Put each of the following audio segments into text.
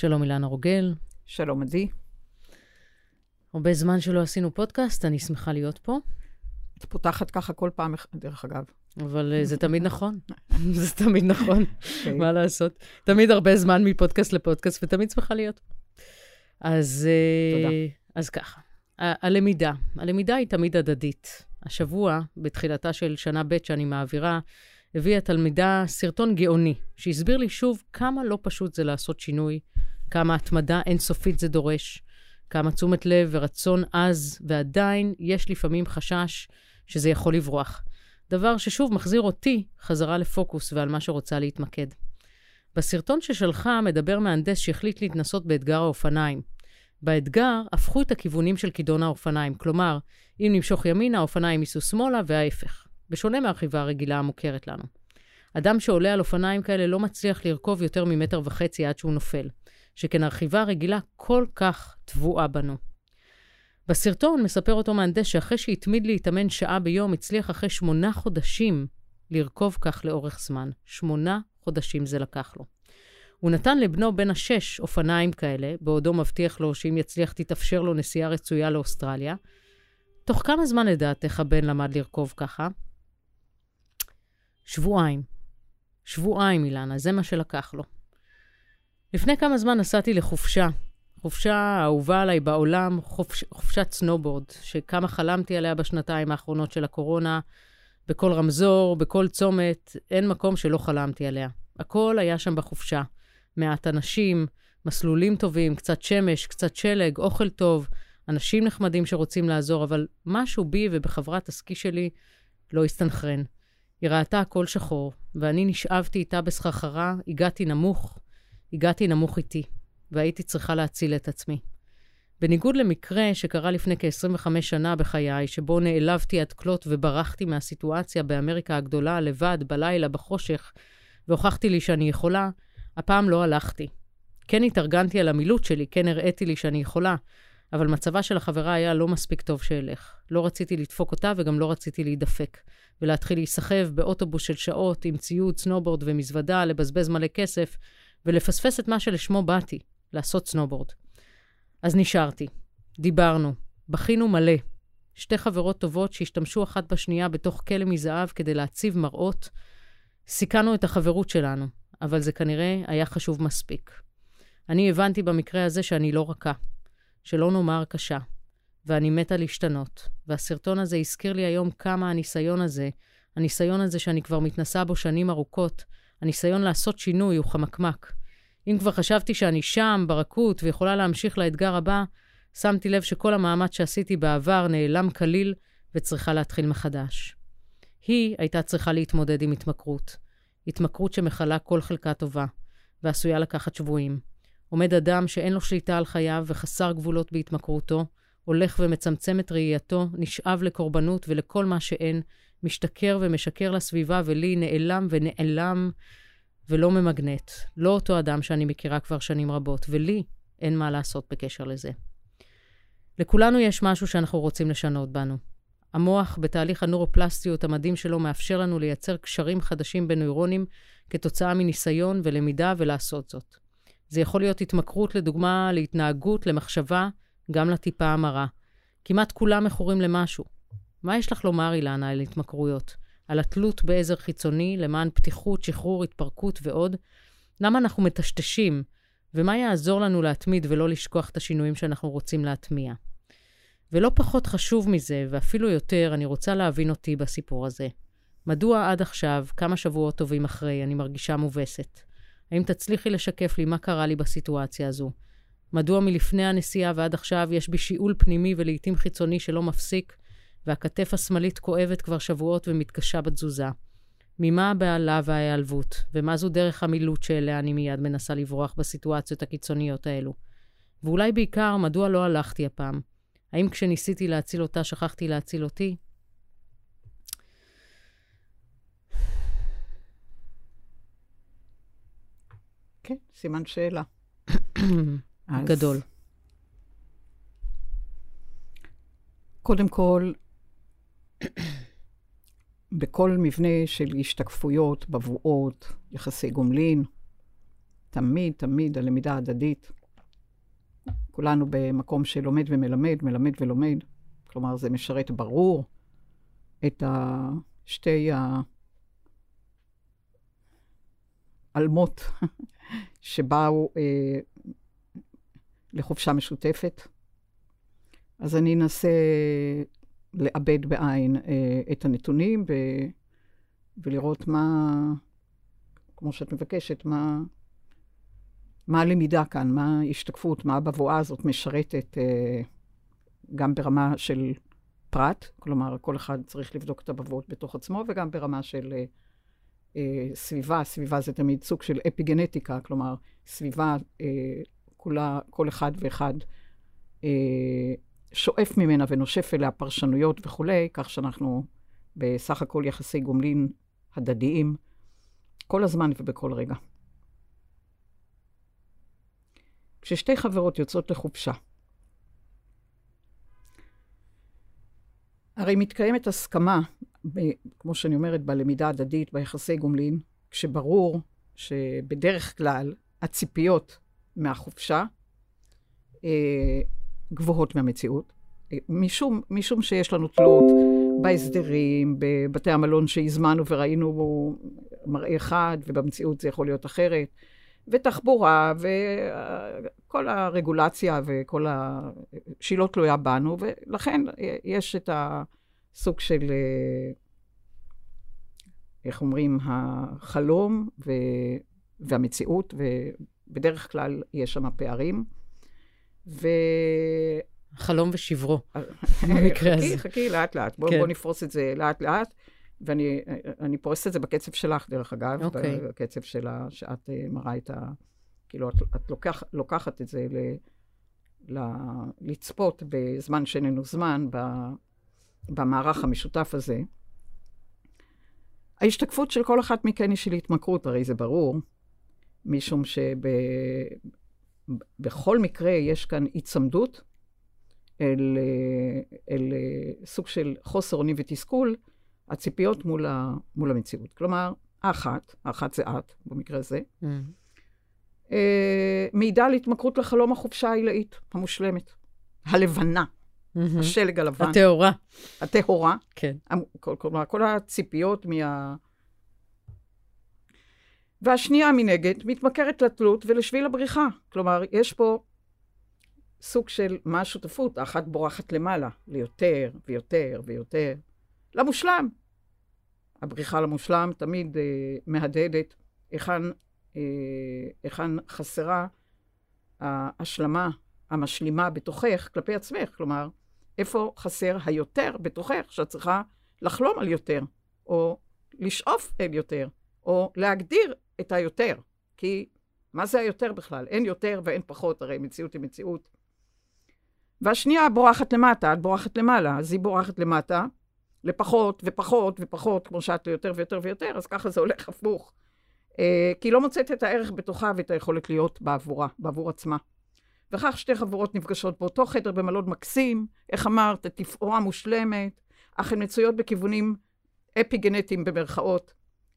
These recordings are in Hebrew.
שלום אילנה רוגל. שלום עדי. הרבה זמן שלא עשינו פודקאסט, אני שמחה להיות פה. את פותחת ככה כל פעם, דרך אגב. אבל uh, זה תמיד נכון. זה תמיד נכון. מה לעשות? תמיד הרבה זמן מפודקאסט לפודקאסט, ותמיד שמחה להיות. אז, תודה. אז ככה, הלמידה. הלמידה היא תמיד הדדית. השבוע, בתחילתה של שנה ב' שאני מעבירה, הביאה תלמידה סרטון גאוני, שהסביר לי שוב כמה לא פשוט זה לעשות שינוי, כמה התמדה אינסופית זה דורש, כמה תשומת לב ורצון עז, ועדיין יש לפעמים חשש שזה יכול לברוח. דבר ששוב מחזיר אותי חזרה לפוקוס ועל מה שרוצה להתמקד. בסרטון ששלחה מדבר מהנדס שהחליט להתנסות באתגר האופניים. באתגר הפכו את הכיוונים של כידון האופניים, כלומר, אם נמשוך ימינה, האופניים ייסעו שמאלה וההפך. בשונה מהרכיבה הרגילה המוכרת לנו. אדם שעולה על אופניים כאלה לא מצליח לרכוב יותר ממטר וחצי עד שהוא נופל, שכן הרכיבה הרגילה כל כך טבועה בנו. בסרטון מספר אותו מהנדס שאחרי שהתמיד להתאמן שעה ביום, הצליח אחרי שמונה חודשים לרכוב כך לאורך זמן. שמונה חודשים זה לקח לו. הוא נתן לבנו בן השש אופניים כאלה, בעודו מבטיח לו שאם יצליח תתאפשר לו נסיעה רצויה לאוסטרליה. תוך כמה זמן לדעתך הבן למד לרכוב ככה? שבועיים. שבועיים, אילנה, זה מה שלקח לו. לפני כמה זמן נסעתי לחופשה. חופשה אהובה עליי בעולם, חופש, חופשת סנובורד, שכמה חלמתי עליה בשנתיים האחרונות של הקורונה, בכל רמזור, בכל צומת, אין מקום שלא חלמתי עליה. הכל היה שם בחופשה. מעט אנשים, מסלולים טובים, קצת שמש, קצת שלג, אוכל טוב, אנשים נחמדים שרוצים לעזור, אבל משהו בי ובחברת הסקי שלי לא הסתנכרן. היא ראתה הכל שחור, ואני נשאבתי איתה בסחרחרה, הגעתי נמוך, הגעתי נמוך איתי, והייתי צריכה להציל את עצמי. בניגוד למקרה שקרה לפני כ-25 שנה בחיי, שבו נעלבתי עד כלות וברחתי מהסיטואציה באמריקה הגדולה, לבד, בלילה, בחושך, והוכחתי לי שאני יכולה, הפעם לא הלכתי. כן התארגנתי על המילוט שלי, כן הראיתי לי שאני יכולה, אבל מצבה של החברה היה לא מספיק טוב שאלך. לא רציתי לדפוק אותה וגם לא רציתי להידפק. ולהתחיל להיסחב באוטובוס של שעות עם ציוד, סנובורד ומזוודה, לבזבז מלא כסף, ולפספס את מה שלשמו באתי, לעשות סנובורד. אז נשארתי. דיברנו. בכינו מלא. שתי חברות טובות שהשתמשו אחת בשנייה בתוך כלא מזהב כדי להציב מראות. סיכנו את החברות שלנו, אבל זה כנראה היה חשוב מספיק. אני הבנתי במקרה הזה שאני לא רכה, שלא נאמר קשה, ואני מתה להשתנות. והסרטון הזה הזכיר לי היום כמה הניסיון הזה, הניסיון הזה שאני כבר מתנסה בו שנים ארוכות, הניסיון לעשות שינוי הוא חמקמק. אם כבר חשבתי שאני שם, ברכות, ויכולה להמשיך לאתגר הבא, שמתי לב שכל המאמץ שעשיתי בעבר נעלם כליל וצריכה להתחיל מחדש. היא הייתה צריכה להתמודד עם התמכרות. התמכרות שמכלה כל חלקה טובה, ועשויה לקחת שבויים. עומד אדם שאין לו שליטה על חייו וחסר גבולות בהתמכרותו, הולך ומצמצם את ראייתו, נשאב לקורבנות ולכל מה שאין, משתכר ומשקר לסביבה ולי נעלם ונעלם ולא ממגנט. לא אותו אדם שאני מכירה כבר שנים רבות, ולי אין מה לעשות בקשר לזה. לכולנו יש משהו שאנחנו רוצים לשנות בנו. המוח, בתהליך הנורופלסטיות המדהים שלו, מאפשר לנו לייצר קשרים חדשים בין נוירונים כתוצאה מניסיון ולמידה ולעשות זאת. זה יכול להיות התמכרות, לדוגמה, להתנהגות, למחשבה, גם לטיפה המרה. כמעט כולם מכורים למשהו. מה יש לך לומר, אילנה, על התמכרויות? על התלות בעזר חיצוני למען פתיחות, שחרור, התפרקות ועוד? למה אנחנו מטשטשים? ומה יעזור לנו להתמיד ולא לשכוח את השינויים שאנחנו רוצים להטמיע? ולא פחות חשוב מזה, ואפילו יותר, אני רוצה להבין אותי בסיפור הזה. מדוע עד עכשיו, כמה שבועות טובים אחרי, אני מרגישה מובסת? האם תצליחי לשקף לי מה קרה לי בסיטואציה הזו? מדוע מלפני הנסיעה ועד עכשיו יש בי שיעול פנימי ולעיתים חיצוני שלא מפסיק, והכתף השמאלית כואבת כבר שבועות ומתקשה בתזוזה? ממה הבהלה וההיעלבות, ומה זו דרך המילוט שאליה אני מיד מנסה לברוח בסיטואציות הקיצוניות האלו? ואולי בעיקר, מדוע לא הלכתי הפעם? האם כשניסיתי להציל אותה, שכחתי להציל אותי? כן, סימן שאלה. גדול. קודם כל, בכל מבנה של השתקפויות, בבואות, יחסי גומלין, תמיד, תמיד הלמידה ההדדית. כולנו במקום שלומד ומלמד, מלמד ולומד. כלומר, זה משרת ברור את שתי העלמות שבאו אה, לחופשה משותפת. אז אני אנסה לעבד בעין אה, את הנתונים ו, ולראות מה, כמו שאת מבקשת, מה, מה הלמידה כאן, מה ההשתקפות, מה הבבואה הזאת משרתת אה, גם ברמה של פרט, כלומר, כל אחד צריך לבדוק את הבבואות בתוך עצמו, וגם ברמה של אה, סביבה. סביבה זה תמיד סוג של אפיגנטיקה, כלומר, סביבה, אה, כולה, כל אחד ואחד אה, שואף ממנה ונושף אליה פרשנויות וכולי, כך שאנחנו בסך הכל יחסי גומלין הדדיים כל הזמן ובכל רגע. כששתי חברות יוצאות לחופשה, הרי מתקיימת הסכמה, כמו שאני אומרת, בלמידה הדדית, ביחסי גומלין, כשברור שבדרך כלל הציפיות מהחופשה אה, גבוהות מהמציאות, משום, משום שיש לנו תלות בהסדרים, בבתי המלון שהזמנו וראינו מראה אחד, ובמציאות זה יכול להיות אחרת, ותחבורה, וכל הרגולציה וכל ה... שהיא לא תלויה בנו, ולכן יש את הסוג של, איך אומרים, החלום ו... והמציאות, ובדרך כלל יש שם פערים. ו... חלום ושברו, במקרה הזה. חכי, חכי, לאט-לאט. בואו כן. בוא נפרוס את זה לאט-לאט. ואני פורסת את זה בקצב שלך, דרך אגב, okay. אוקיי. בקצב שלה, שאת uh, מראה את ה... כאילו, את, את לוקח, לוקחת את זה ל, ל, לצפות בזמן שאיננו זמן, ב, במערך המשותף הזה. ההשתקפות של כל אחת מכן היא של התמכרות, הרי זה ברור, משום שבכל מקרה יש כאן היצמדות אל, אל סוג של חוסר אונים ותסכול, הציפיות מול, ה, מול המציאות. כלומר, האחת, האחת זה את, במקרה הזה, mm. אה, מעידה על התמכרות לחלום החופשה העילאית, המושלמת, הלבנה, mm-hmm. השלג הלבן. הטהורה. הטהורה. כן. כלומר, כל הציפיות מה... והשנייה מנגד מתמכרת לתלות ולשביל הבריחה. כלומר, יש פה סוג של מה השותפות, האחת בורחת למעלה, ליותר ויותר ויותר, למושלם. הבריחה למושלם תמיד אה, מהדהדת היכן, אה, היכן חסרה ההשלמה המשלימה בתוכך כלפי עצמך. כלומר, איפה חסר היותר בתוכך, שאת צריכה לחלום על יותר, או לשאוף אל יותר, או להגדיר את היותר. כי מה זה היותר בכלל? אין יותר ואין פחות, הרי מציאות היא מציאות. והשנייה בורחת למטה, את בורחת למעלה, אז היא בורחת למטה, לפחות ופחות ופחות, כמו שאת ליותר ויותר ויותר, אז ככה זה הולך הפוך. אה, כי היא לא מוצאת את הערך בתוכה ואת היכולת להיות בעבורה, בעבור עצמה. וכך שתי חברות נפגשות באותו חדר במלון מקסים, איך אמרת, תפאורה מושלמת, אך הן מצויות בכיוונים אפי-גנטיים במרכאות,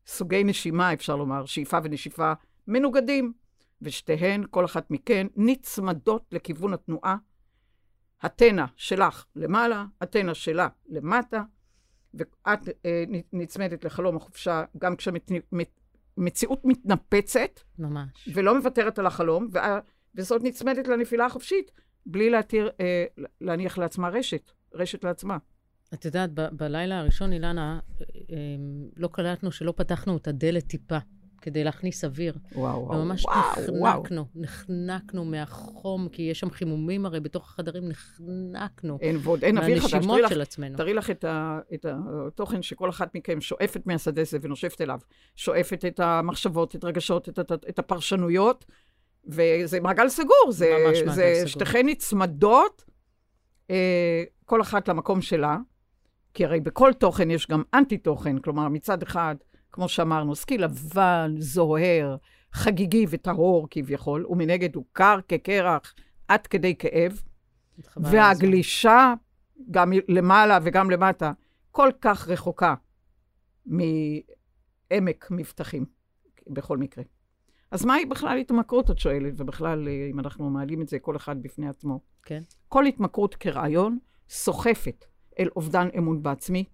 סוגי נשימה, אפשר לומר, שאיפה ונשיפה, מנוגדים, ושתיהן, כל אחת מכן, נצמדות לכיוון התנועה. התנא שלך למעלה, התנא שלה למטה, ואת אה, נצמדת לחלום החופשה גם כשהמציאות מתנפצת. ממש. ולא מוותרת על החלום, ו... וזאת נצמדת לנפילה החופשית, בלי להתיר, אה, להניח לעצמה רשת, רשת לעצמה. את יודעת, ב- בלילה הראשון, אילנה, אה, אה, לא קלטנו שלא פתחנו את הדלת טיפה. כדי להכניס אוויר. וואו, וואו, וממש וואו, נחנקנו, וואו. נחנקנו מהחום, כי יש שם חימומים הרי בתוך החדרים, נחנקנו. אין, ועוד אין אוויר חדש. מהנשימות של עצמנו. תראי לך את, ה, את התוכן שכל אחת מכם שואפת מהשדה הזה ונושפת אליו. שואפת את המחשבות, את הרגשות, את, את, את הפרשנויות, וזה מעגל סגור. זה, ממש מעגל זה סגור. שתיכן נצמדות, אה, כל אחת למקום שלה, כי הרי בכל תוכן יש גם אנטי-תוכן, כלומר, מצד אחד, כמו שאמרנו, סקי לבן, זוהר, חגיגי וטהור כביכול, ומנגד הוא קר כקרח עד כדי כאב, והגלישה, גם למעלה וגם למטה, כל כך רחוקה מעמק מבטחים, בכל מקרה. אז מהי בכלל התמכרות, את שואלת, ובכלל, אה, אם אנחנו מעלים את זה כל אחד בפני עצמו. כן. כל התמכרות כרעיון סוחפת אל אובדן אמון בעצמי,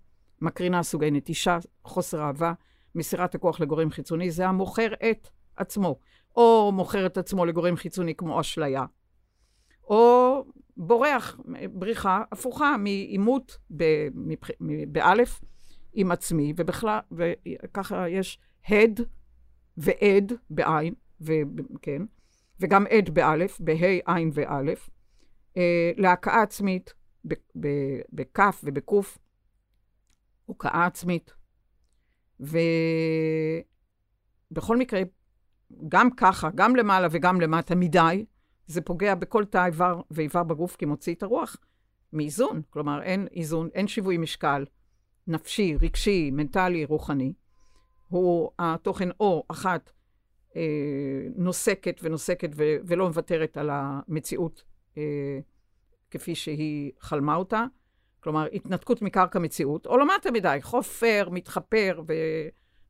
מקרינה סוגי נטישה, חוסר אהבה, מסירת הכוח לגורם חיצוני, זה המוכר את עצמו, או מוכר את עצמו לגורם חיצוני כמו אשליה, או בורח, בריחה הפוכה מעימות באלף עם עצמי, ובכלל, וככה יש הד ועד בעין, וכן, וגם עד באלף, בה' עין ואלף, אה, להכאה עצמית בכף ובקוף, הוקעה עצמית. ובכל מקרה, גם ככה, גם למעלה וגם למטה מדי, זה פוגע בכל תא איבר ואיבר בגוף כי מוציא את הרוח מאיזון. כלומר, אין איזון, אין שיווי משקל נפשי, רגשי, מנטלי, רוחני. הוא התוכן או אחת אה, נוסקת ונוסקת ו- ולא מוותרת על המציאות אה, כפי שהיא חלמה אותה. כלומר, התנתקות מקרקע מציאות, או למטה מדי, חופר, מתחפר,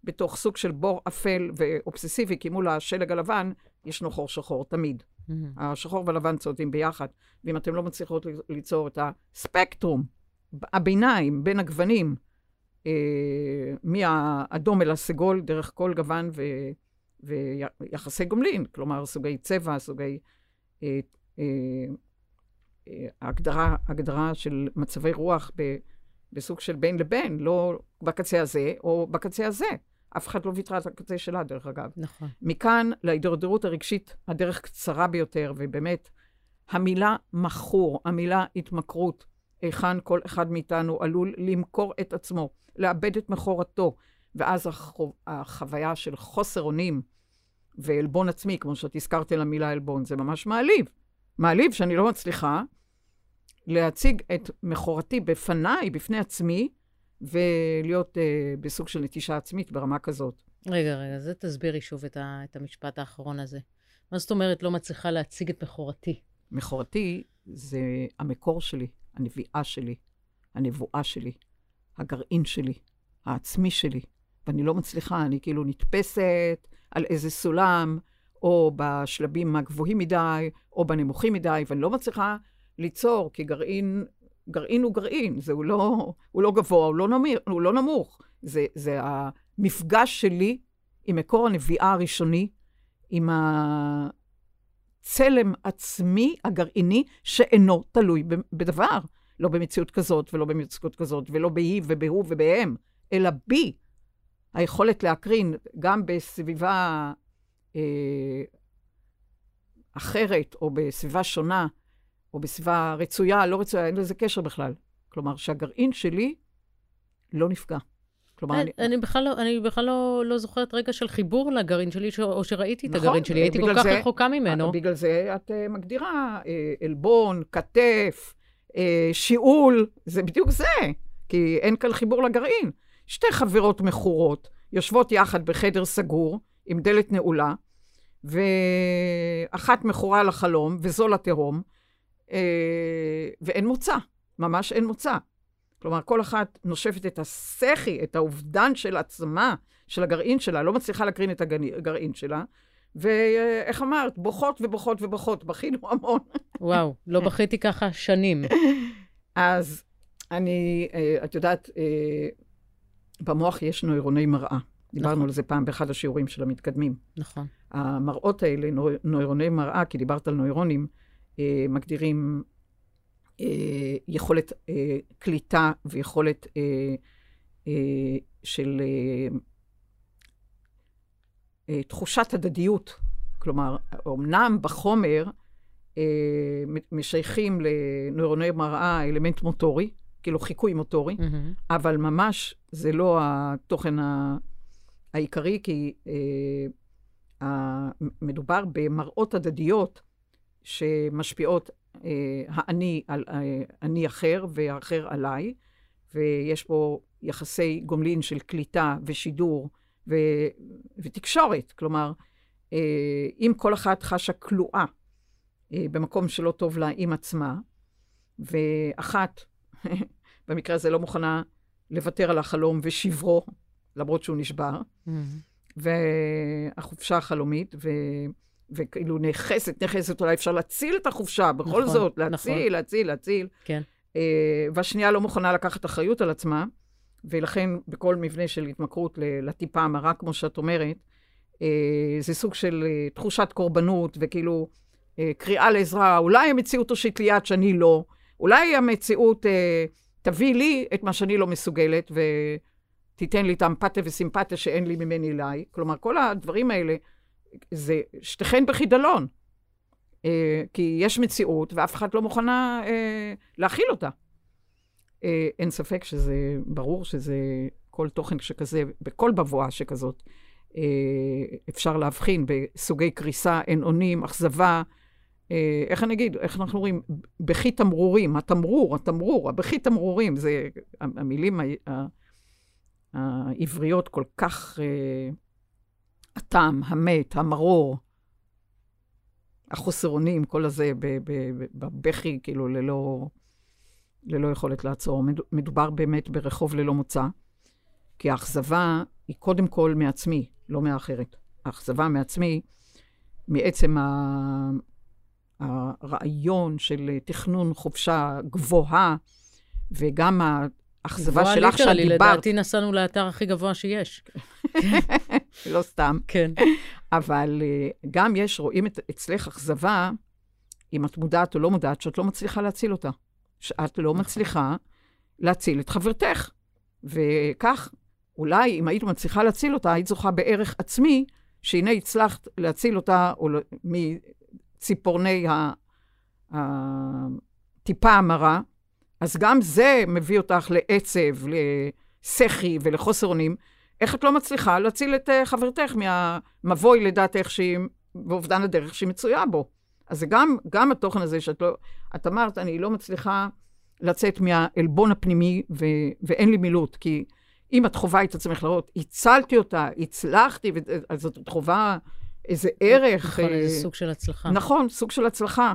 ובתוך סוג של בור אפל ואובססיבי, כי מול השלג הלבן ישנו חור שחור, תמיד. Mm-hmm. השחור והלבן צועדים ביחד, ואם אתם לא מצליחות ליצור את הספקטרום, הביניים, בין הגוונים, מהאדום אל הסגול, דרך כל גוון ו, ויחסי גומלין, כלומר, סוגי צבע, סוגי... אה, אה, ההגדרה, הגדרה של מצבי רוח ב, בסוג של בין לבין, לא בקצה הזה או בקצה הזה. אף אחד לא ויתרה על הקצה שלה, דרך אגב. נכון. מכאן להידרדרות הרגשית, הדרך קצרה ביותר, ובאמת, המילה מכור, המילה התמכרות, היכן כל אחד מאיתנו עלול למכור את עצמו, לאבד את מכורתו, ואז החו... החוויה של חוסר אונים ועלבון עצמי, כמו שאת הזכרת על המילה עלבון, זה ממש מעליב. מעליב שאני לא מצליחה להציג את מכורתי בפניי, בפני עצמי, ולהיות uh, בסוג של נטישה עצמית ברמה כזאת. רגע, רגע, אז תסבירי שוב את, ה, את המשפט האחרון הזה. מה זאת אומרת לא מצליחה להציג את מכורתי? מכורתי זה המקור שלי, הנביאה שלי, הנבואה שלי, הגרעין שלי, העצמי שלי. ואני לא מצליחה, אני כאילו נתפסת על איזה סולם, או בשלבים הגבוהים מדי, או בנמוכים מדי, ואני לא מצליחה ליצור, כי גרעין, גרעין הוא גרעין, זה הוא לא, הוא לא גבוה, הוא לא, נמיר, הוא לא נמוך. זה, זה המפגש שלי עם מקור הנביאה הראשוני, עם הצלם עצמי הגרעיני שאינו תלוי בדבר. לא במציאות כזאת ולא במציאות כזאת, ולא בהיא ובהוא ובהם, אלא בי. היכולת להקרין גם בסביבה אה, אחרת או בסביבה שונה, או בסביבה רצויה, לא רצויה, אין לזה קשר בכלל. כלומר, שהגרעין שלי לא נפגע. כלומר, אני, אני בכלל, לא, אני בכלל לא, לא זוכרת רגע של חיבור לגרעין שלי, ש... או שראיתי נכון, את הגרעין שלי, הייתי כל כך זה, רחוקה ממנו. בגלל זה את uh, מגדירה uh, עלבון, כתף, uh, שיעול, זה בדיוק זה, כי אין כאן חיבור לגרעין. שתי חברות מכורות יושבות יחד בחדר סגור, עם דלת נעולה, ואחת מכורה לחלום וזו לתהום, אה, ואין מוצא, ממש אין מוצא. כלומר, כל אחת נושפת את הסחי, את האובדן של עצמה, של הגרעין שלה, לא מצליחה להקרין את הגרעין שלה. ואיך אמרת, בוכות ובוכות ובוכות, בכינו המון. וואו, לא בכיתי ככה שנים. אז אני, אה, את יודעת, אה, במוח יש נוירוני מראה. דיברנו נכון. על זה פעם באחד השיעורים של המתקדמים. נכון. המראות האלה, נוירוני מראה, כי דיברת על נוירונים, אה, מגדירים יכולת אה, קליטה ויכולת אה, אה, של אה, אה, תחושת הדדיות. כלומר, אמנם בחומר אה, משייכים לנוירוני מראה אלמנט מוטורי, כאילו חיקוי מוטורי, mm-hmm. אבל ממש זה לא התוכן העיקרי, כי אה, מדובר במראות הדדיות שמשפיעות אה, האני על אה, אני אחר והאחר עליי, ויש פה יחסי גומלין של קליטה ושידור ו, ותקשורת. כלומר, אה, אם כל אחת חשה כלואה אה, במקום שלא טוב לה עם עצמה, ואחת, במקרה הזה לא מוכנה לוותר על החלום ושברו, למרות שהוא נשבר, mm-hmm. והחופשה החלומית, ו... וכאילו נכסת, נכסת, אולי אפשר להציל את החופשה, בכל נכון, זאת, להציל, נכון. להציל, להציל. כן. אה, והשנייה לא מוכנה לקחת אחריות על עצמה, ולכן בכל מבנה של התמכרות לטיפה המרה, כמו שאת אומרת, אה, זה סוג של אה, תחושת קורבנות, וכאילו אה, קריאה לעזרה, אולי המציאות תושיט לי יד שאני לא, אולי המציאות תביא לי את מה שאני לא מסוגלת, ותיתן לי את האמפתיה וסימפתיה שאין לי ממני אליי. כלומר, כל הדברים האלה, זה שתיכן בחידלון. אה, כי יש מציאות, ואף אחד לא מוכנה אה, להכיל אותה. אה, אין ספק שזה, ברור שזה כל תוכן שכזה, בכל בבואה שכזאת, אה, אפשר להבחין בסוגי קריסה, אין אונים, אכזבה, אה, איך אני אגיד, איך אנחנו רואים? בכי תמרורים, התמרור, התמרור, הבכי תמרורים, זה המילים העבריות כל כך, אה, הטעם, המת, המרור, החוסר אונים, כל הזה בבכי, כאילו ללא, ללא יכולת לעצור. מד- מדובר באמת ברחוב ללא מוצא, כי האכזבה היא קודם כל מעצמי, לא מהאחרת. האכזבה מעצמי, מעצם ה- הרעיון של תכנון חופשה גבוהה, וגם האכזבה גבוהה שלך שאת דיברת, לדעתי נסענו לאתר הכי גבוה שיש. לא סתם, כן. אבל אה, גם יש, רואים את, אצלך אכזבה, אם את מודעת או לא מודעת, שאת לא מצליחה להציל אותה. שאת לא מצליחה להציל את חברתך. וכך, אולי אם היית מצליחה להציל אותה, היית זוכה בערך עצמי, שהנה הצלחת להציל אותה או לא- מציפורני הטיפה המרה, אז גם זה מביא אותך לעצב, לסחי ולחוסר אונים. איך את לא מצליחה להציל את אה, חברתך מהמבוי לדעתך שהיא, באובדן הדרך שהיא מצויה בו? אז זה גם, גם התוכן הזה שאת לא... את אמרת, אני לא מצליחה לצאת מהעלבון הפנימי ו, ואין לי מילוט, כי אם את חווה את עצמך לראות, הצלתי אותה, הצלחתי, אז את חווה איזה ערך. נכון, אה, איזה סוג של הצלחה. נכון, סוג של הצלחה.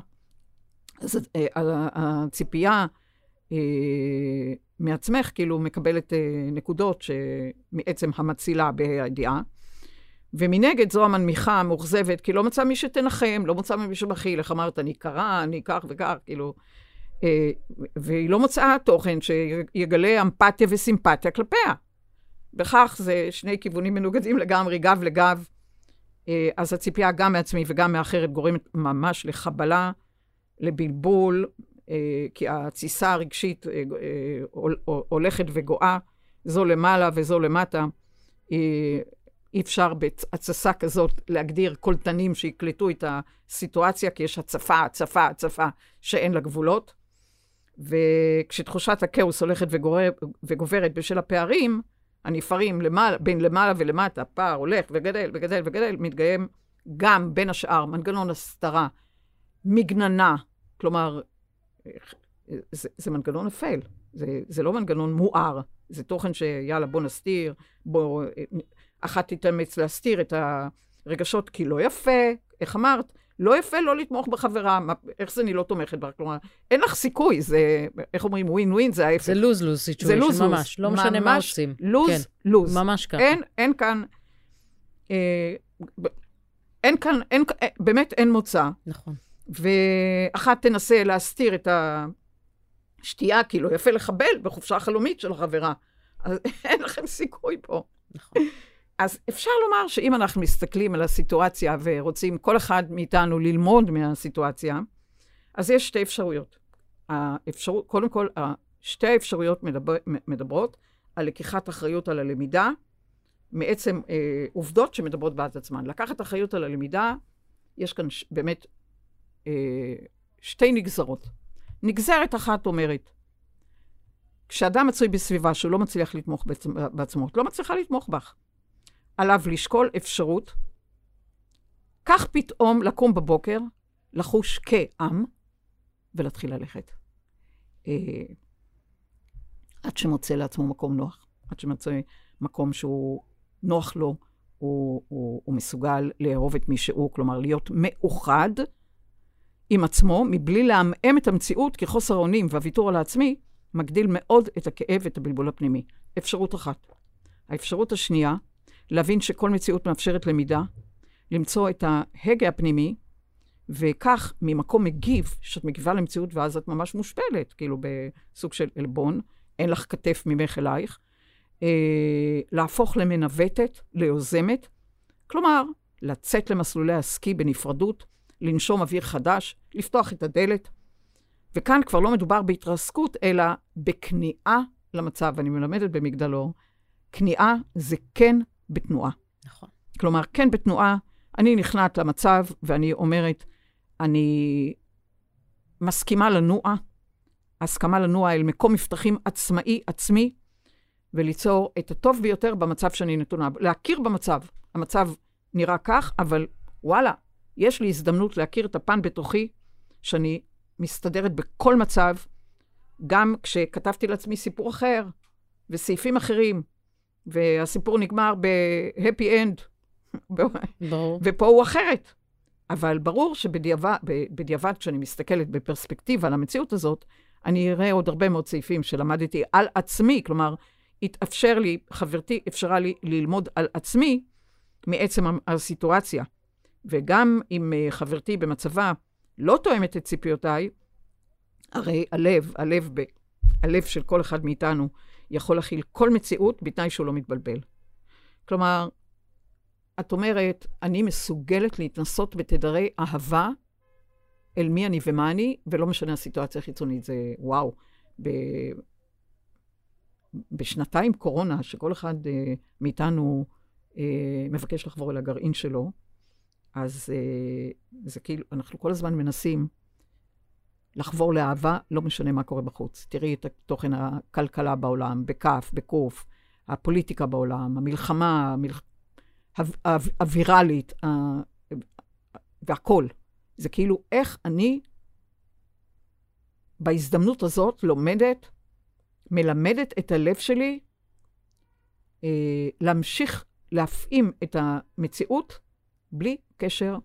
אז אה, הציפייה מעצמך, כאילו, מקבלת אה, נקודות מעצם המצילה בהידיעה. ומנגד זו המנמיכה, המאוכזבת, כי לא מצא מי שתנחם, לא מצא מי שמכיל, איך אמרת, אני קרה, אני כך וכך, כאילו. אה, והיא לא מוצאה תוכן שיגלה אמפתיה וסימפתיה כלפיה. בכך זה שני כיוונים מנוגדים לגמרי, גב לגב. אה, אז הציפייה גם מעצמי וגם מאחרת גורמת ממש לחבלה, לבלבול, אה, כי התסיסה הרגשית אה, אה, הול- הולכת וגואה, זו למעלה וזו למטה. אה, אי אפשר בהתססה כזאת להגדיר קולטנים שיקלטו את הסיטואציה, כי יש הצפה, הצפה, הצפה שאין לה גבולות. וכשתחושת הכאוס הולכת וגוברת בשל הפערים הנפערים למעלה, בין למעלה ולמטה, פער הולך וגדל וגדל וגדל, מתקיים גם, בין השאר, מנגנון הסתרה, מגננה, כלומר, זה, זה מנגנון אפל, זה, זה לא מנגנון מואר, זה תוכן שיאללה, בוא נסתיר, בוא, אחת תתאמץ להסתיר את הרגשות, כי לא יפה, איך אמרת? לא יפה לא לתמוך בחברה, מה, איך זה אני לא תומכת בה? כלומר, אין לך סיכוי, זה, איך אומרים, ווין ווין, זה ההפך. זה lose-lose situation, זה lose-lose. ממש. לא משנה מה עושים. lose, כן, lose. ממש ככה. אין, אין כאן, אה, אין כאן, אין, אה, באמת אין מוצא. נכון. ואחת תנסה להסתיר את השתייה, כי לא יפה לחבל בחופשה החלומית של החברה. אז אין לכם סיכוי פה. נכון. אז אפשר לומר שאם אנחנו מסתכלים על הסיטואציה ורוצים כל אחד מאיתנו ללמוד מהסיטואציה, אז יש שתי אפשרויות. האפשר... קודם כל, שתי האפשרויות מדבר... מדברות על לקיחת אחריות על הלמידה, מעצם אה, עובדות שמדברות בעד עצמן. לקחת אחריות על הלמידה, יש כאן ש... באמת אה, שתי נגזרות. נגזרת אחת אומרת, כשאדם מצוי בסביבה שהוא לא מצליח לתמוך בעצ... בעצמו, את לא מצליחה לתמוך בך. עליו לשקול אפשרות, כך פתאום לקום בבוקר, לחוש כעם, ולהתחיל ללכת. אה, עד שמוצא לעצמו מקום נוח, עד שמוצא מקום שהוא נוח לו, הוא, הוא, הוא מסוגל לאהוב את מי שהוא, כלומר להיות מאוחד עם עצמו, מבלי לעמעם את המציאות, כי חוסר האונים והוויתור על העצמי מגדיל מאוד את הכאב ואת הבלבול הפנימי. אפשרות אחת. האפשרות השנייה, להבין שכל מציאות מאפשרת למידה, למצוא את ההגה הפנימי, וכך, ממקום מגיב, שאת מגיבה למציאות ואז את ממש מושפלת, כאילו בסוג של עלבון, אין לך כתף ממך אלייך, אה, להפוך למנווטת, ליוזמת, כלומר, לצאת למסלולי הסקי בנפרדות, לנשום אוויר חדש, לפתוח את הדלת. וכאן כבר לא מדובר בהתרסקות, אלא בכניעה למצב. אני מלמדת במגדלור, כניעה זה כן בתנועה. נכון. כלומר, כן בתנועה, אני נכנעת למצב ואני אומרת, אני מסכימה לנוע, הסכמה לנוע אל מקום מבטחים עצמאי, עצמי, וליצור את הטוב ביותר במצב שאני נתונה. להכיר במצב. המצב נראה כך, אבל וואלה, יש לי הזדמנות להכיר את הפן בתוכי, שאני מסתדרת בכל מצב, גם כשכתבתי לעצמי סיפור אחר, וסעיפים אחרים, והסיפור נגמר ב-happy end. ברור. ופה הוא אחרת. אבל ברור שבדיעבד, כשאני מסתכלת בפרספקטיבה על המציאות הזאת, אני אראה עוד הרבה מאוד סעיפים שלמדתי על עצמי, כלומר, התאפשר לי, חברתי אפשרה לי ללמוד על עצמי מעצם הסיטואציה. וגם אם אה, חברתי במצבה לא תואמת את ציפיותיי, הרי הלב, הלב, ב, הלב של כל אחד מאיתנו יכול להכיל כל מציאות בתנאי שהוא לא מתבלבל. כלומר, את אומרת, אני מסוגלת להתנסות בתדרי אהבה אל מי אני ומה אני, ולא משנה הסיטואציה החיצונית. זה וואו. ב... בשנתיים קורונה, שכל אחד uh, מאיתנו uh, מבקש לחבור אל הגרעין שלו, אז uh, זה כאילו, אנחנו כל הזמן מנסים לחבור לאהבה, לא משנה מה קורה בחוץ. תראי את תוכן הכלכלה בעולם, בכף, בקוף, הפוליטיקה בעולם, המלחמה, המלח... הווירלית, ה... והכול. זה כאילו איך אני בהזדמנות הזאת לומדת, מלמדת את הלב שלי אה, להמשיך להפעים את המציאות בלי קשר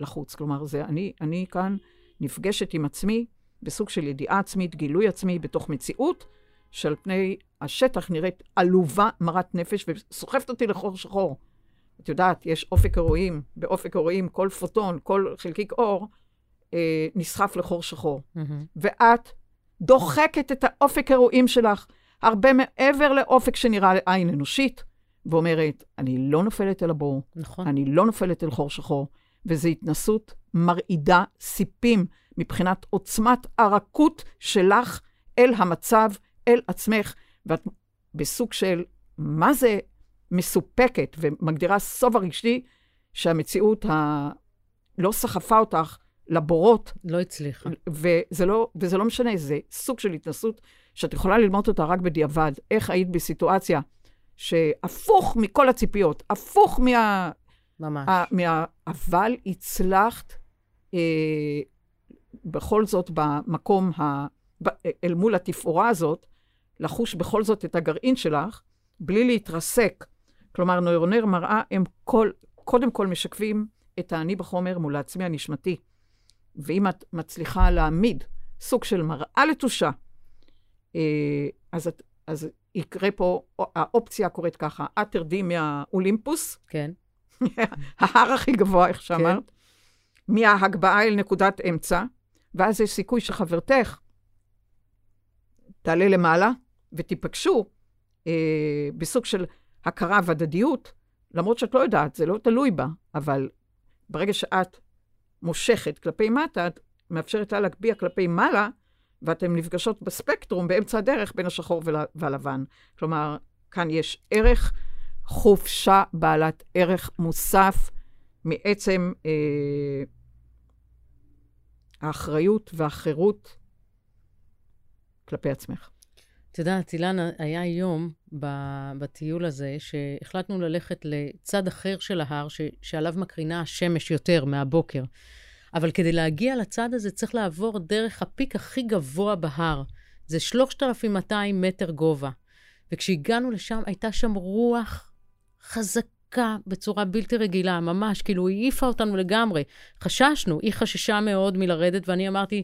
לחוץ. כלומר, זה אני, אני כאן נפגשת עם עצמי בסוג של ידיעה עצמית, גילוי עצמי, בתוך מציאות שעל פני השטח נראית עלובה, מרת נפש, וסוחפת אותי לחור שחור. את יודעת, יש אופק אירועים, באופק אירועים כל פוטון, כל חלקיק אור, אה, נסחף לחור שחור. Mm-hmm. ואת דוחקת את האופק אירועים שלך הרבה מעבר לאופק שנראה לעין אנושית, ואומרת, אני לא נופלת אל הבור, נכון. אני לא נופלת אל חור שחור, וזו התנסות מרעידה סיפים מבחינת עוצמת הרכות שלך אל המצב, אל עצמך, ואת בסוג של, מה זה מסופקת ומגדירה סובה רגשי שהמציאות ה... לא סחפה אותך לבורות. לא הצליחה. וזה לא, וזה לא משנה, זה סוג של התנסות שאת יכולה ללמוד אותה רק בדיעבד. איך היית בסיטואציה שהפוך מכל הציפיות, הפוך מה... ממש. ה, מה... אבל הצלחת אה, בכל זאת במקום, ה... אל מול התפאורה הזאת, לחוש בכל זאת את הגרעין שלך, בלי להתרסק. כלומר, נוירונר מראה הם כל, קודם כל משקפים את האני בחומר מול העצמי הנשמתי. ואם את מצליחה להעמיד סוג של מראה לתושה, אה, אז, את, אז יקרה פה, האופציה קורית ככה, את תרדי מהאולימפוס, כן. ההר הכי גבוה, איך שאמרת, כן. מההגבהה אל נקודת אמצע, ואז יש סיכוי שחברתך תעלה למעלה ותיפגשו אה, בסוג של הכרה והדדיות, למרות שאת לא יודעת, זה לא תלוי בה, אבל ברגע שאת מושכת כלפי מטה, את מאפשרת לה להגביה כלפי מעלה, ואתן נפגשות בספקטרום באמצע הדרך בין השחור והלבן. כלומר, כאן יש ערך, חופשה בעלת ערך מוסף מעצם אה, האחריות והחירות כלפי עצמך. את יודעת, אילנה, היה יום בטיול הזה שהחלטנו ללכת לצד אחר של ההר, ש, שעליו מקרינה השמש יותר מהבוקר. אבל כדי להגיע לצד הזה צריך לעבור דרך הפיק הכי גבוה בהר. זה 3,200 מטר גובה. וכשהגענו לשם, הייתה שם רוח חזקה בצורה בלתי רגילה, ממש, כאילו היא העיפה אותנו לגמרי. חששנו, היא חששה מאוד מלרדת, ואני אמרתי,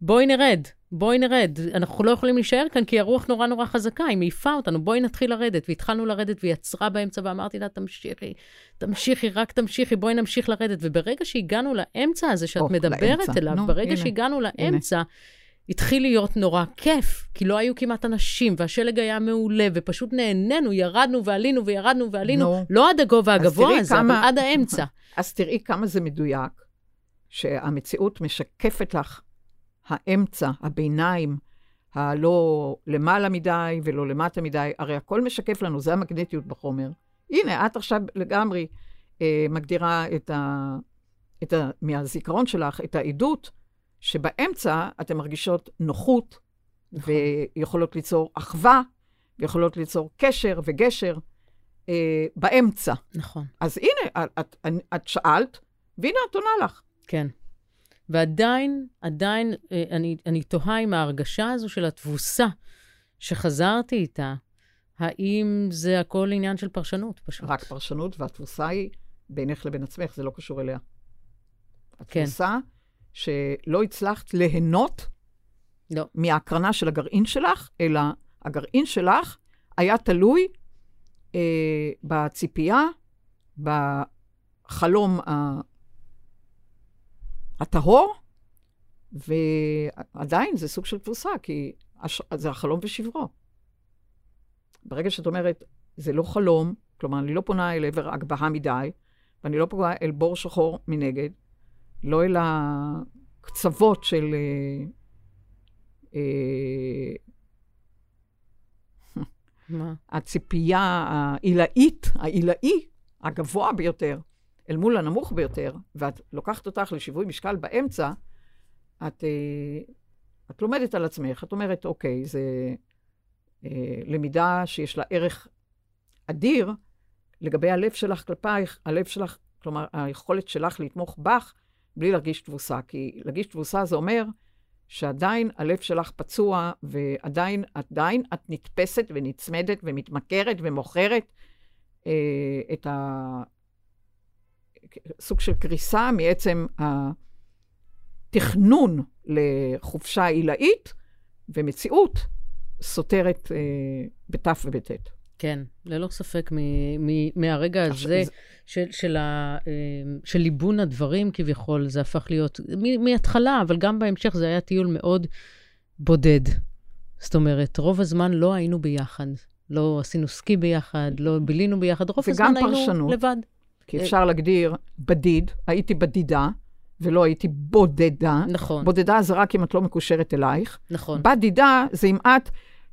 בואי נרד, בואי נרד. אנחנו לא יכולים להישאר כאן כי הרוח נורא נורא חזקה, היא מעיפה אותנו, בואי נתחיל לרדת. והתחלנו לרדת והיא עצרה באמצע ואמרתי לה, תמשיכי, תמשיכי, רק תמשיכי, בואי נמשיך לרדת. וברגע שהגענו לאמצע הזה שאת או, מדברת לאמצע. אליו, נו, ברגע הנה. שהגענו לאמצע, התחיל להיות נורא כיף, כי לא היו כמעט אנשים, והשלג היה מעולה, ופשוט נהנינו, ירדנו ועלינו וירדנו ועלינו, נו. לא עד הגובה הגבוה הזה, כמה- אבל עד האמצע. אז תראי כמה זה מדויק, שהמציאות משקפת לך האמצע, הביניים, הלא למעלה מדי ולא למטה מדי, הרי הכל משקף לנו, זה המגנטיות בחומר. הנה, את עכשיו לגמרי אה, מגדירה את ה, את ה, מהזיכרון שלך את העדות, שבאמצע אתן מרגישות נוחות, נכון. ויכולות ליצור אחווה, ויכולות ליצור קשר וגשר אה, באמצע. נכון. אז הנה, את, את, את שאלת, והנה את עונה לך. כן. ועדיין, עדיין, אה, אני, אני תוהה עם ההרגשה הזו של התבוסה שחזרתי איתה, האם זה הכל עניין של פרשנות, פשוט. רק פרשנות, והתבוסה היא בינך לבין עצמך, זה לא קשור אליה. כן. התבוסה שלא הצלחת ליהנות לא. מההקרנה של הגרעין שלך, אלא הגרעין שלך היה תלוי אה, בציפייה, בחלום ה- הטהור, ועדיין זה סוג של תבוסה, כי הש... זה החלום ושברו. ברגע שאת אומרת, זה לא חלום, כלומר, אני לא פונה אל עבר הגבהה מדי, ואני לא פונה אל בור שחור מנגד, לא אל הקצוות של... אה, אה, מה? הציפייה העילאית, העילאי, הגבוה ביותר, אל מול הנמוך ביותר, ואת לוקחת אותך לשיווי משקל באמצע, את, אה, את לומדת על עצמך, את אומרת, אוקיי, זה אה, למידה שיש לה ערך אדיר לגבי הלב שלך כלפייך, הלב שלך, כלומר, היכולת שלך לתמוך בך בלי להרגיש תבוסה. כי להרגיש תבוסה זה אומר שעדיין הלב שלך פצוע, ועדיין עדיין את נתפסת ונצמדת ומתמכרת ומוכרת אה, את הסוג של קריסה מעצם התכנון לחופשה עילאית, ומציאות סותרת אה, בתף ובטית. כן, ללא ספק, מ- מ- מהרגע הזה זה- של, של, ה, אה, של ליבון הדברים כביכול, זה הפך להיות, מ- מההתחלה, אבל גם בהמשך זה היה טיול מאוד בודד. זאת אומרת, רוב הזמן לא היינו ביחד. לא עשינו סקי ביחד, לא בילינו ביחד, רוב הזמן היינו פרשנות. לבד. כי אפשר להגדיר בדיד, הייתי בדידה, ולא הייתי בודדה. נכון, בודדה זה רק אם את לא מקושרת אלייך. נכון. בדידה זה אם את,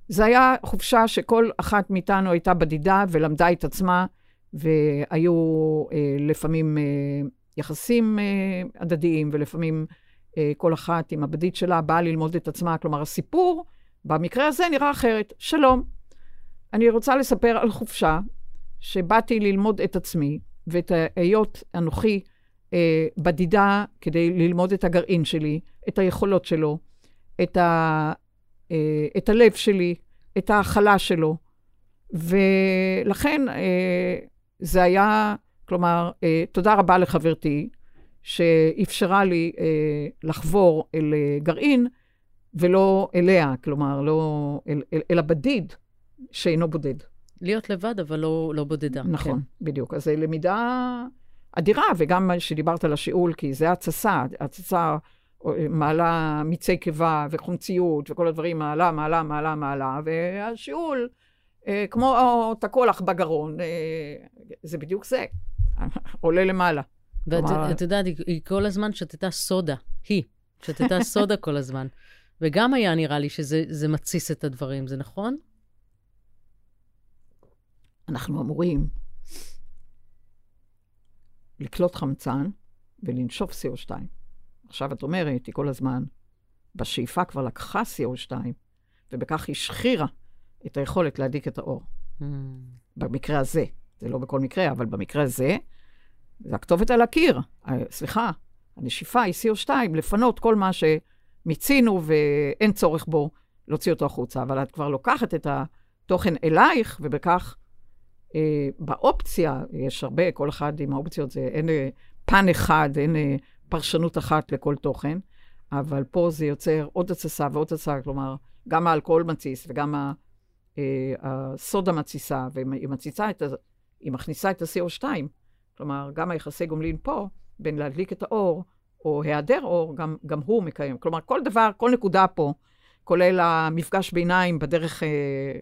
זה היה חופשה שכל אחת מאיתנו הייתה בדידה ולמדה את עצמה, והיו אה, לפעמים אה, יחסים אה, הדדיים, ולפעמים אה, כל אחת עם הבדית שלה באה ללמוד את עצמה. כלומר, הסיפור במקרה הזה נראה אחרת. שלום, אני רוצה לספר על חופשה שבאתי ללמוד את עצמי, ואת היות אנוכי אה, בדידה כדי ללמוד את הגרעין שלי, את היכולות שלו, את, ה, אה, את הלב שלי, את ההכלה שלו. ולכן אה, זה היה, כלומר, אה, תודה רבה לחברתי, שאפשרה לי אה, לחבור אל אה, גרעין, ולא אליה, כלומר, לא אל, אל, אל הבדיד שאינו בודד. להיות לבד, אבל לא, לא בודדה. נכון, בדיוק. אז זו למידה אדירה, וגם שדיברת על השיעול, כי זה התססה, התססה אה, מעלה מיצי קיבה וחומציות וכל הדברים, מעלה, מעלה, מעלה, מעלה, והשיעול, אה, כמו תקוע לך בגרון, אה, זה בדיוק זה, עולה למעלה. ואת כלומר- את יודעת, היא, היא כל הזמן שתתה סודה. היא שתתה סודה כל הזמן. וגם היה נראה לי שזה זה מתסיס את הדברים, זה נכון? אנחנו אמורים לקלוט חמצן ולנשוף CO2. עכשיו את אומרת, היא כל הזמן, בשאיפה כבר לקחה CO2, ובכך השחירה את היכולת להדליק את האור. Mm, במקרה הזה, זה לא בכל מקרה, אבל במקרה הזה, זה הכתובת על הקיר. אה, סליחה, הנשיפה היא CO2, לפנות כל מה שמיצינו ואין צורך בו, להוציא אותו החוצה. אבל את כבר לוקחת את התוכן אלייך, ובכך, באופציה, יש הרבה, כל אחד עם האופציות, זה אין אה, פן אחד, אין אה, פרשנות אחת לכל תוכן, אבל פה זה יוצר עוד התססה ועוד התססה, כלומר, גם האלכוהול מתסיס וגם ה, אה, הסודה מתסיסה, והיא מתסיסה את ה... היא מכניסה את ה-CO2. כלומר, גם היחסי גומלין פה, בין להדליק את האור, או היעדר אור, גם, גם הוא מקיים. כלומר, כל דבר, כל נקודה פה, כולל המפגש ביניים בדרך אה,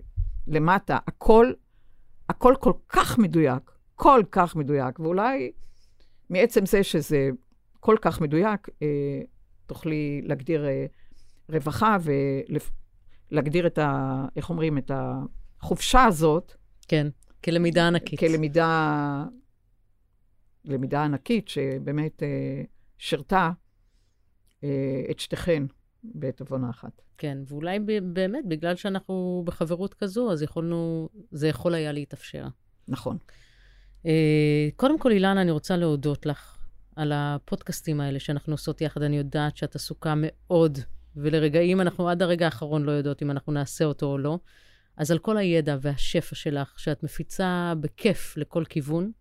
למטה, הכל, הכל כל כך מדויק, כל כך מדויק, ואולי מעצם זה שזה כל כך מדויק, אה, תוכלי להגדיר אה, רווחה ולהגדיר את ה... איך אומרים? את החופשה הזאת. כן, כלמידה ענקית. כלמידה למידה ענקית, שבאמת אה, שירתה אה, את שתיכן בעת עוונה אחת. כן, ואולי באמת, בגלל שאנחנו בחברות כזו, אז יכולנו, זה יכול היה להתאפשר. נכון. אה, קודם כל, אילנה, אני רוצה להודות לך על הפודקאסטים האלה שאנחנו עושות יחד. אני יודעת שאת עסוקה מאוד, ולרגעים אנחנו עד הרגע האחרון לא יודעות אם אנחנו נעשה אותו או לא. אז על כל הידע והשפע שלך, שאת מפיצה בכיף לכל כיוון,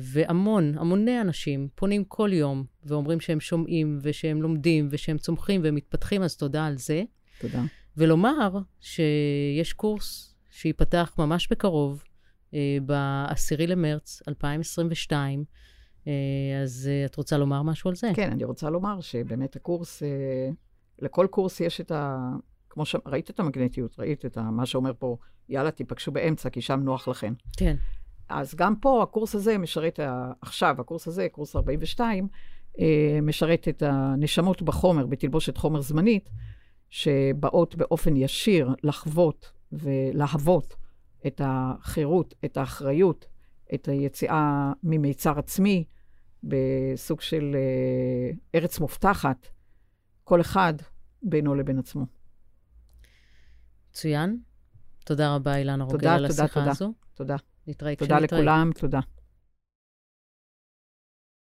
והמון, המוני אנשים פונים כל יום ואומרים שהם שומעים ושהם לומדים ושהם צומחים ומתפתחים, אז תודה על זה. תודה. ולומר שיש קורס שייפתח ממש בקרוב, אה, ב-10 למרץ 2022. אה, אז את רוצה לומר משהו על זה? כן, אני רוצה לומר שבאמת הקורס, לכל קורס יש את ה... כמו ש... ראית את המגנטיות, ראית את ה... מה שאומר פה, יאללה, תיפגשו באמצע, כי שם נוח לכם. כן. אז גם פה הקורס הזה משרת, עכשיו, הקורס הזה, קורס 42, אה, משרת את הנשמות בחומר, בתלבושת חומר זמנית, שבאות באופן ישיר לחוות ולהוות את החירות, את האחריות, את היציאה ממיצר עצמי, בסוג של אה, ארץ מובטחת, כל אחד בינו לבין עצמו. מצוין. תודה רבה, אילנה רוגל, על השיחה תודה, הזו. תודה. נתראה תודה לכולם, תודה.